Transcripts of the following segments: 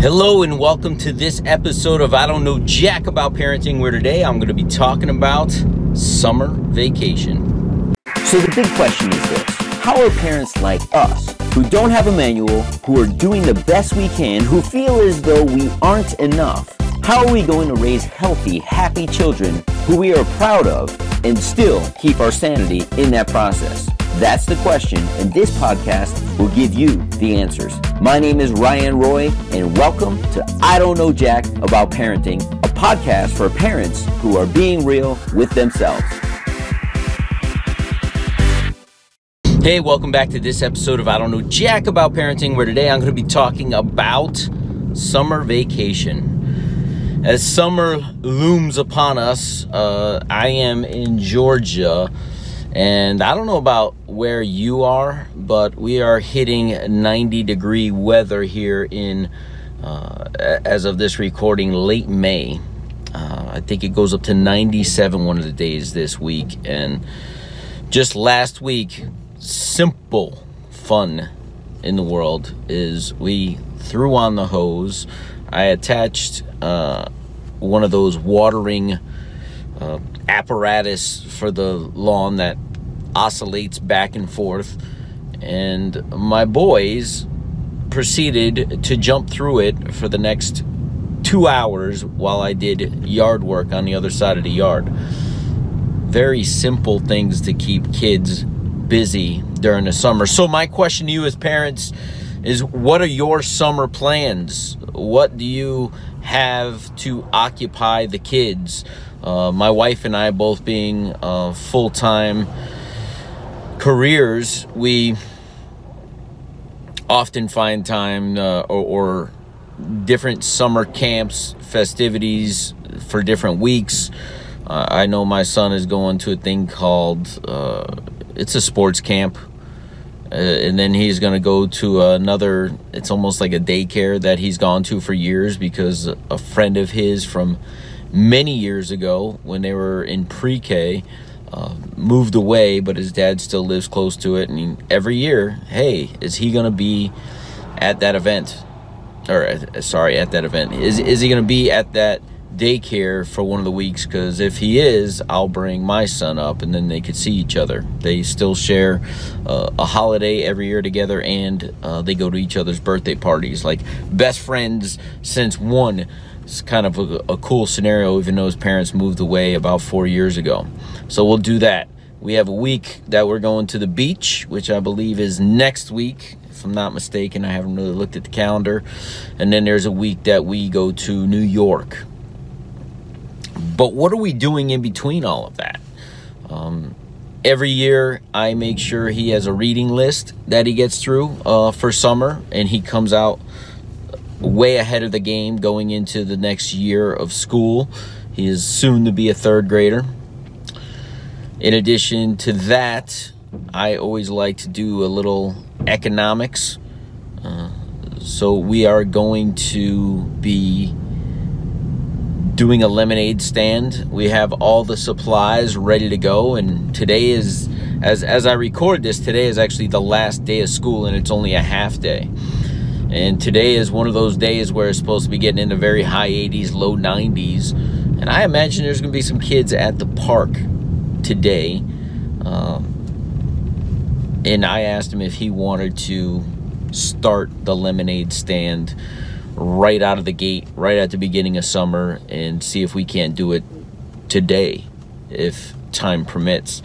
Hello and welcome to this episode of I Don't Know Jack About Parenting, where today I'm going to be talking about summer vacation. So, the big question is this How are parents like us, who don't have a manual, who are doing the best we can, who feel as though we aren't enough, how are we going to raise healthy, happy children who we are proud of and still keep our sanity in that process? That's the question, and this podcast will give you the answers. My name is Ryan Roy, and welcome to I Don't Know Jack About Parenting, a podcast for parents who are being real with themselves. Hey, welcome back to this episode of I Don't Know Jack About Parenting, where today I'm going to be talking about summer vacation. As summer looms upon us, uh, I am in Georgia and I don't know about where you are, but we are hitting 90 degree weather here in, uh, as of this recording, late May. Uh, I think it goes up to 97 one of the days this week. And just last week, simple fun in the world is we threw on the hose. I attached uh, one of those watering uh, apparatus for the lawn that oscillates back and forth. And my boys proceeded to jump through it for the next two hours while I did yard work on the other side of the yard. Very simple things to keep kids busy during the summer. So, my question to you as parents is what are your summer plans? What do you have to occupy the kids? Uh, my wife and I, both being uh, full time careers, we often find time uh, or, or, different summer camps, festivities for different weeks. Uh, I know my son is going to a thing called uh, it's a sports camp. Uh, and then he's going to go to another it's almost like a daycare that he's gone to for years because a friend of his from many years ago when they were in pre-k uh, moved away, but his dad still lives close to it. And he, every year, hey, is he going to be at that event? Or uh, sorry, at that event? Is is he going to be at that daycare for one of the weeks? Because if he is, I'll bring my son up, and then they could see each other. They still share uh, a holiday every year together, and uh, they go to each other's birthday parties, like best friends since one it's kind of a, a, cool scenario, even though his parents moved away about four years ago. So we'll do that. We have a week that we're going to the beach, which I believe is next week, if I'm not mistaken. I haven't really looked at the calendar. And then there's a week that we go to New York. But what are we doing in between all of that? Um, every year I make sure he has a reading list that he gets through uh, for summer, and he comes out way ahead of the game going into the next year of school. He is soon to be a third grader. In addition to that, I always like to do a little economics. Uh, so we are going to be doing a lemonade stand. We have all the supplies ready to go, and today is, as as I record this, today is actually the last day of school, and it's only a half day. And today is one of those days where it's supposed to be getting into very high 80s, low 90s. And I imagine there's going to be some kids at the park today. Um, and I asked him if he wanted to start the lemonade stand right out of the gate, right at the beginning of summer, and see if we can't do it today, if time permits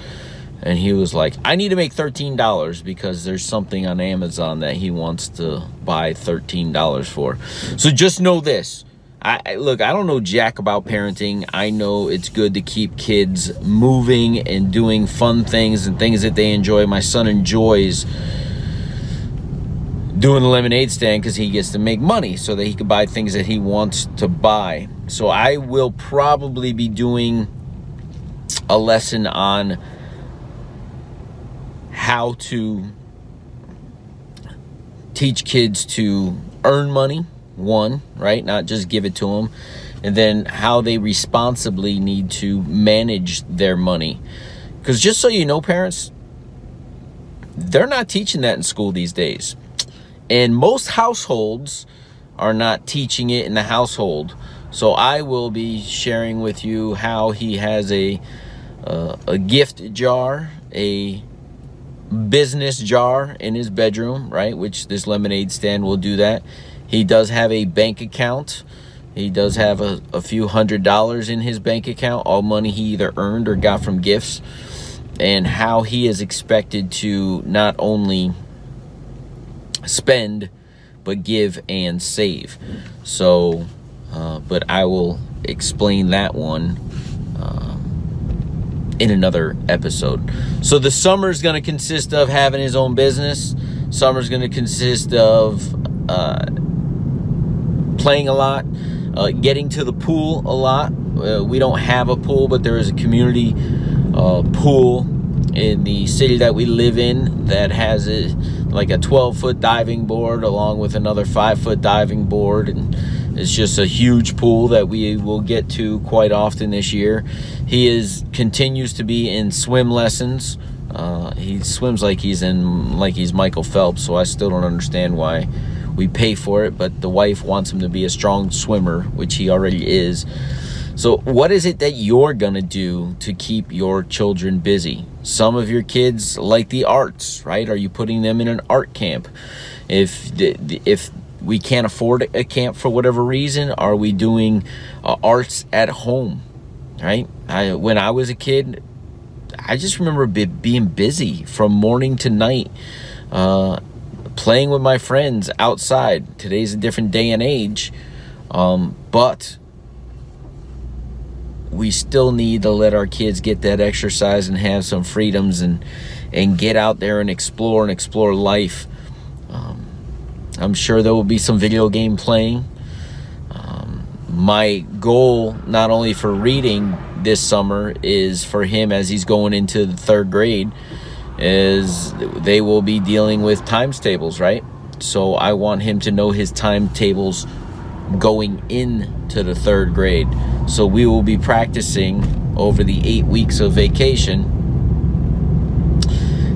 and he was like, I need to make $13 because there's something on Amazon that he wants to buy $13 for. So just know this. I, look, I don't know jack about parenting. I know it's good to keep kids moving and doing fun things and things that they enjoy. My son enjoys doing the lemonade stand because he gets to make money so that he can buy things that he wants to buy. So I will probably be doing a lesson on how to teach kids to earn money, one, right? Not just give it to them. And then how they responsibly need to manage their money. Because just so you know, parents, they're not teaching that in school these days. And most households are not teaching it in the household. So I will be sharing with you how he has a uh, a gift jar, a business jar in his bedroom, right? Which this lemonade stand will do that. He does have a bank account. He does have a, a few hundred dollars in his bank account, all money he either earned or got from gifts, and how he is expected to not only spend but give and save. So, uh, but I will explain that one um, in another episode. So the summer is going to consist of having his own business. Summer is going to consist of uh, playing a lot, uh, getting to the pool a lot. Uh, we don't have a pool, but there is a community uh, pool in the city that we live in that has a like a 12 foot diving board along with another 5 foot diving board and it's just a huge pool that we will get to quite often this year he is continues to be in swim lessons uh, he swims like he's in like he's michael phelps so i still don't understand why we pay for it but the wife wants him to be a strong swimmer which he already is so, what is it that you're going to do to keep your children busy? Some of your kids like the arts, right? Are you putting them in an art camp? If if we can't afford a camp for whatever reason, are we doing uh, arts at home? Right? I when I was a kid, I just remember be, being busy from morning to night. Uh, playing with my friends outside. Today's a different day and age. Um, but we still need to let our kids get that exercise and have some freedoms and and get out there and explore and explore life. I'm sure there will be some video game playing. Um, my goal, not only for reading this summer, is for him as he's going into the third grade, is they will be dealing with times tables, right? So I want him to know his timetables going into the third grade. So we will be practicing over the eight weeks of vacation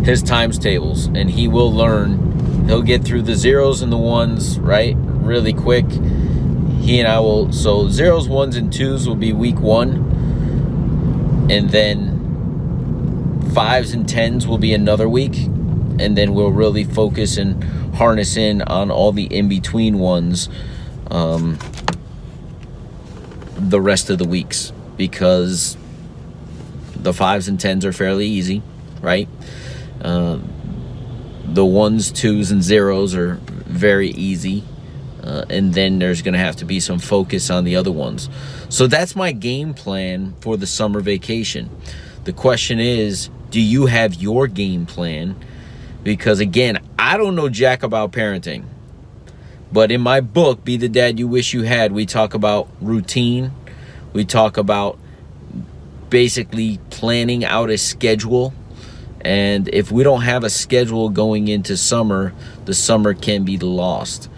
his times tables, and he will learn. He'll get through the zeros and the ones right really quick. He and I will. So zeros, ones, and twos will be week one, and then fives and tens will be another week, and then we'll really focus and harness in on all the in between ones um, the rest of the weeks because the fives and tens are fairly easy, right? Uh, the ones, twos, and zeros are very easy. Uh, and then there's going to have to be some focus on the other ones. So that's my game plan for the summer vacation. The question is do you have your game plan? Because again, I don't know jack about parenting. But in my book, Be the Dad You Wish You Had, we talk about routine. We talk about basically planning out a schedule. And if we don't have a schedule going into summer, the summer can be lost.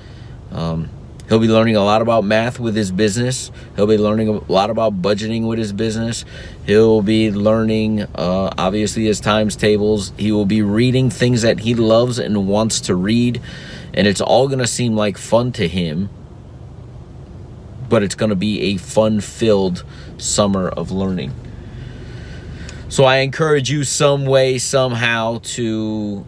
Um, he'll be learning a lot about math with his business. He'll be learning a lot about budgeting with his business. He'll be learning, uh, obviously, his times tables. He will be reading things that he loves and wants to read and it's all going to seem like fun to him but it's going to be a fun filled summer of learning so i encourage you some way somehow to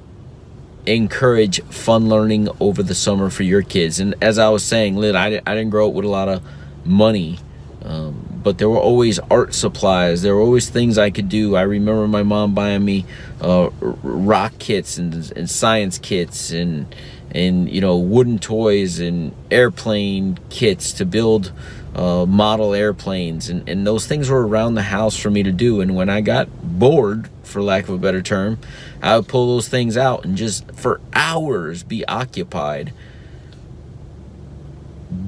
encourage fun learning over the summer for your kids and as i was saying lid i, I didn't grow up with a lot of money um, but there were always art supplies. There were always things I could do. I remember my mom buying me uh, rock kits and, and science kits and and you know wooden toys and airplane kits to build uh, model airplanes. And, and those things were around the house for me to do. And when i got bored for lack of a better term i would pull those things out and just for hours be occupied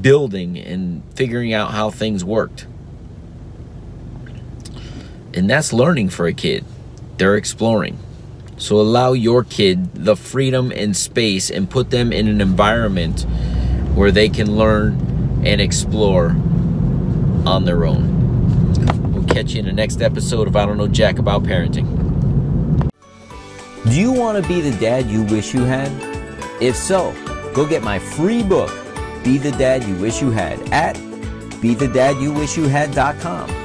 building and figuring out how things worked. And that's learning for a kid. They're exploring so allow your kid the freedom and space and put them in an environment where they can learn and explore on their own. We'll catch you in the next episode of I Don't Know Jack About Parenting. Do you want to be the dad you wish you had? If so, go get my free book Be the Dad You Wish You Had at BeTheDadYouWishYouHad.com.